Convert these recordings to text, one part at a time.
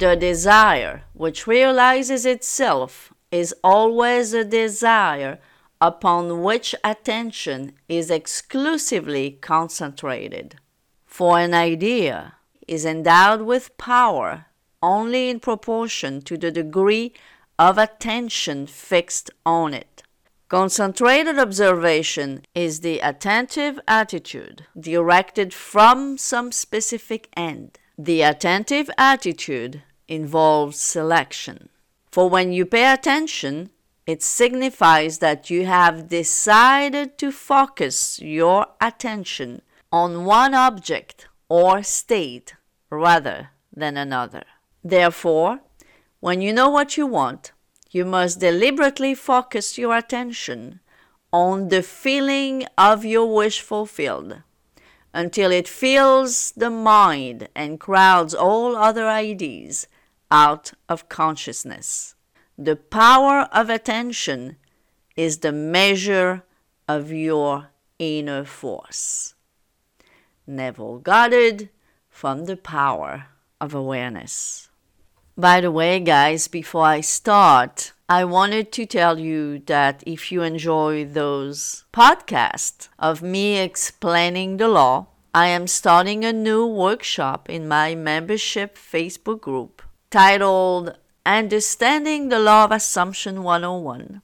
The desire, which realizes itself, is always a desire upon which attention is exclusively concentrated. For an idea is endowed with power only in proportion to the degree of attention fixed on it. Concentrated observation is the attentive attitude directed from some specific end. The attentive attitude involves selection. For when you pay attention, it signifies that you have decided to focus your attention on one object or state rather than another. Therefore, when you know what you want, you must deliberately focus your attention on the feeling of your wish fulfilled until it fills the mind and crowds all other ideas out of consciousness. The power of attention is the measure of your inner force. Neville Goddard from the power of awareness. By the way, guys, before I start, I wanted to tell you that if you enjoy those podcasts of me explaining the law, I am starting a new workshop in my membership Facebook group titled Understanding the Law of Assumption 101,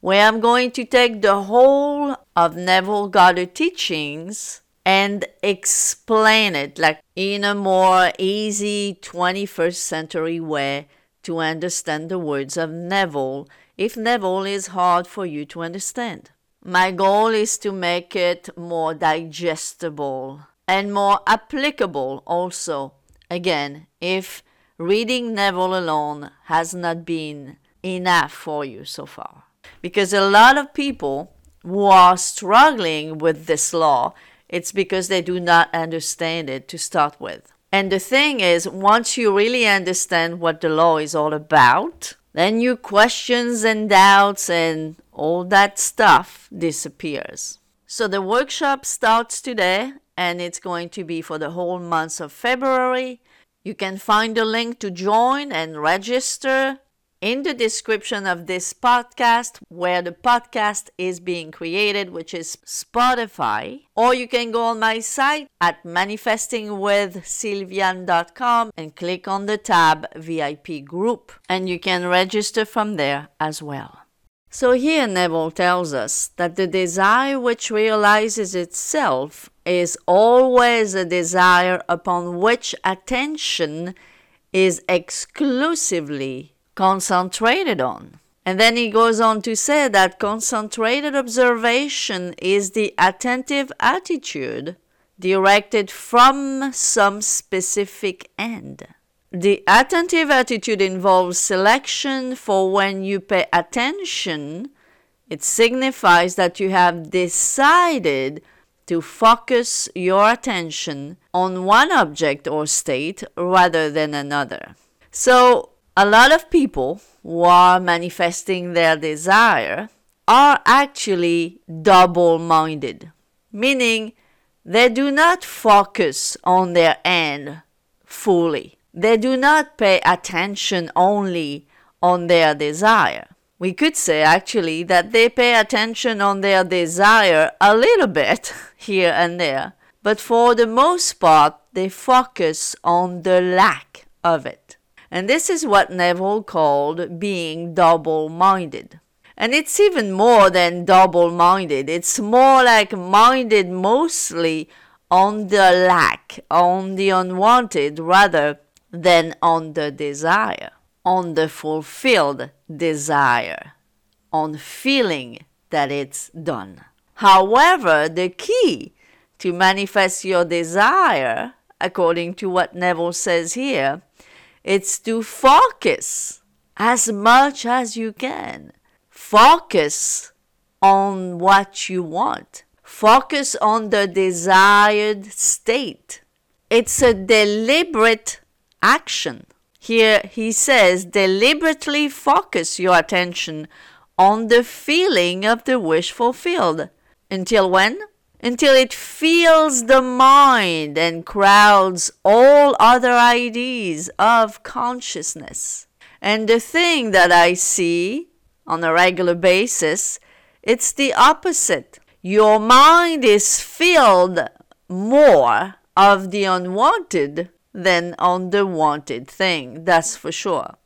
where I'm going to take the whole of Neville Goddard teachings and explain it like in a more easy 21st century way to understand the words of Neville if Neville is hard for you to understand. My goal is to make it more digestible and more applicable also. Again, if reading Neville alone has not been enough for you so far. Because a lot of people who are struggling with this law it's because they do not understand it to start with. And the thing is, once you really understand what the law is all about, then your questions and doubts and all that stuff disappears. So the workshop starts today and it's going to be for the whole month of February. You can find the link to join and register in the description of this podcast where the podcast is being created, which is Spotify. Or you can go on my site at manifestingwithsylvian.com and click on the tab VIP group. And you can register from there as well. So here Neville tells us that the desire which realizes itself is always a desire upon which attention is exclusively concentrated on. And then he goes on to say that concentrated observation is the attentive attitude directed from some specific end. The attentive attitude involves selection for when you pay attention. It signifies that you have decided to focus your attention on one object or state rather than another. So, a lot of people who are manifesting their desire are actually double minded, meaning they do not focus on their end fully. They do not pay attention only on their desire. We could say actually that they pay attention on their desire a little bit here and there, but for the most part, they focus on the lack of it. And this is what Neville called being double minded. And it's even more than double minded, it's more like minded mostly on the lack, on the unwanted, rather than on the desire, on the fulfilled desire, on feeling that it's done. However, the key to manifest your desire, according to what Neville says here, it's to focus as much as you can. Focus on what you want. Focus on the desired state. It's a deliberate action. Here he says, deliberately focus your attention on the feeling of the wish fulfilled. Until when? until it fills the mind and crowds all other ideas of consciousness. And the thing that I see on a regular basis, it's the opposite. Your mind is filled more of the unwanted than on the wanted thing, that's for sure.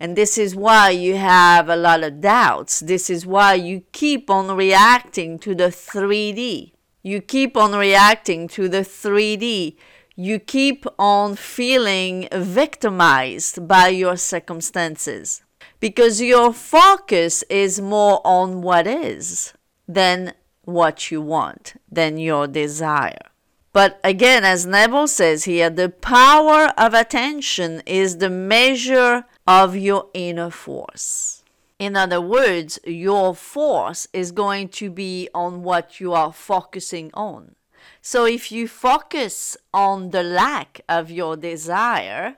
And this is why you have a lot of doubts. This is why you keep on reacting to the 3D. You keep on reacting to the 3D. You keep on feeling victimized by your circumstances because your focus is more on what is than what you want, than your desire. But again, as Neville says here, the power of attention is the measure of your inner force. In other words, your force is going to be on what you are focusing on. So if you focus on the lack of your desire,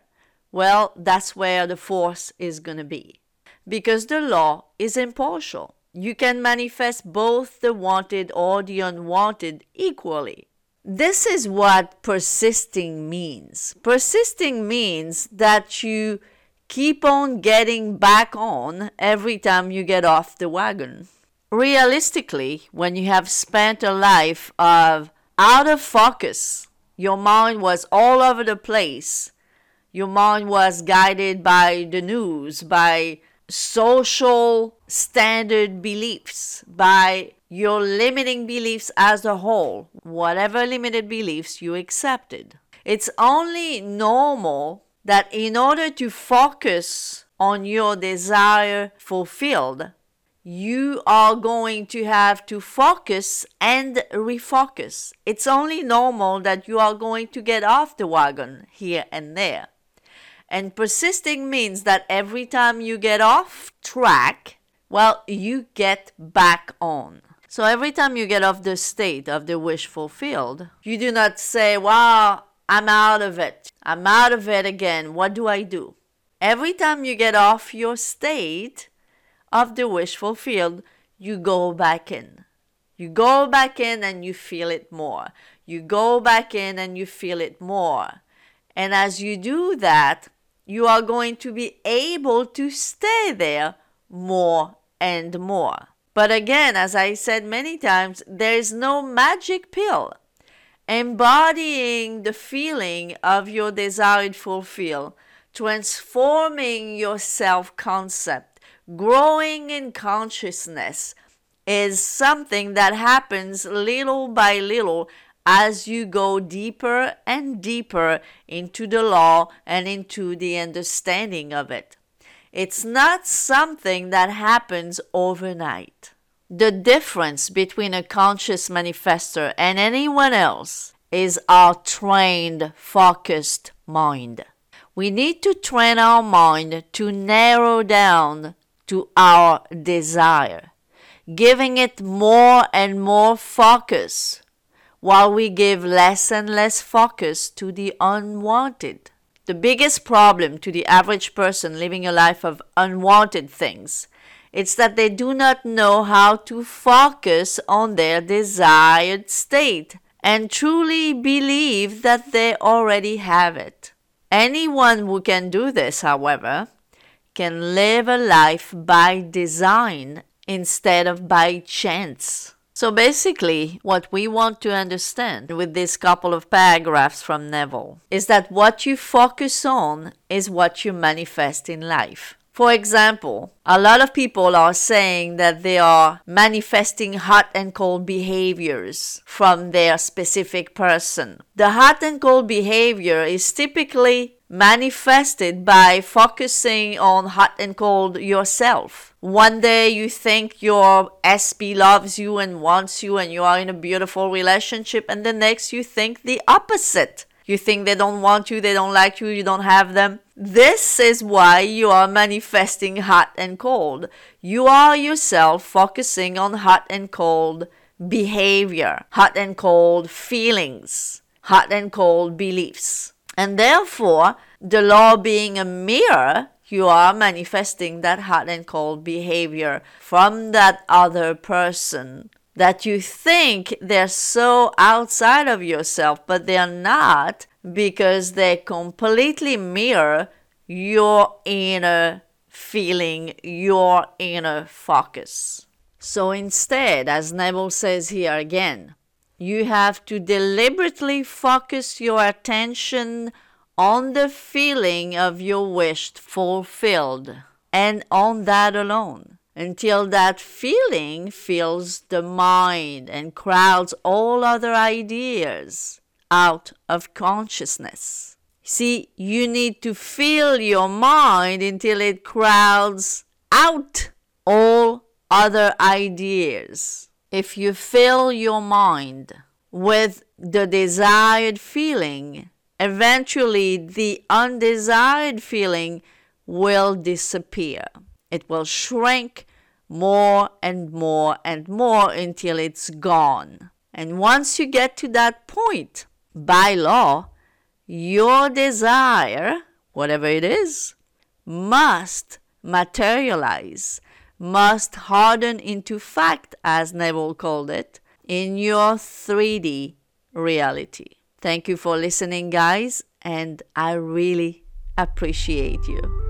well, that's where the force is going to be. Because the law is impartial. You can manifest both the wanted or the unwanted equally. This is what persisting means. Persisting means that you keep on getting back on every time you get off the wagon. Realistically, when you have spent a life of out of focus, your mind was all over the place, your mind was guided by the news, by social standard beliefs, by your limiting beliefs as a whole, whatever limited beliefs you accepted. It's only normal that in order to focus on your desire fulfilled, you are going to have to focus and refocus. It's only normal that you are going to get off the wagon here and there. And persisting means that every time you get off track, well, you get back on. So every time you get off the state of the wish fulfilled, you do not say, wow, I'm out of it. I'm out of it again. What do I do? Every time you get off your state of the wish fulfilled, you go back in. You go back in and you feel it more. You go back in and you feel it more. And as you do that, you are going to be able to stay there more and more. But again, as I said many times, there is no magic pill embodying the feeling of your desired fulfill, transforming your self concept, growing in consciousness is something that happens little by little as you go deeper and deeper into the law and into the understanding of it. It's not something that happens overnight. The difference between a conscious manifester and anyone else is our trained, focused mind. We need to train our mind to narrow down to our desire, giving it more and more focus, while we give less and less focus to the unwanted. The biggest problem to the average person living a life of unwanted things it's that they do not know how to focus on their desired state and truly believe that they already have it. Anyone who can do this, however, can live a life by design instead of by chance. So basically, what we want to understand with this couple of paragraphs from Neville is that what you focus on is what you manifest in life. For example, a lot of people are saying that they are manifesting hot and cold behaviors from their specific person. The hot and cold behavior is typically manifested by focusing on hot and cold yourself. One day you think your SP loves you and wants you and you are in a beautiful relationship, and the next you think the opposite. You think they don't want you, they don't like you, you don't have them. This is why you are manifesting hot and cold. You are yourself focusing on hot and cold behavior, hot and cold feelings, hot and cold beliefs. And therefore, the law being a mirror, you are manifesting that hot and cold behavior from that other person that you think they're so outside of yourself, but they're not because they completely mirror your inner feeling, your inner focus. So instead, as Neville says here again, you have to deliberately focus your attention on the feeling of your wish fulfilled and on that alone until that feeling fills the mind and crowds all other ideas out of consciousness. See, you need to fill your mind until it crowds out all other ideas. If you fill your mind with the desired feeling, eventually the undesired feeling will disappear. It will shrink more and more and more until it's gone. And once you get to that point, by law, your desire, whatever it is, must materialize, must harden into fact, as Neville called it, in your 3D reality. Thank you for listening, guys, and I really appreciate you.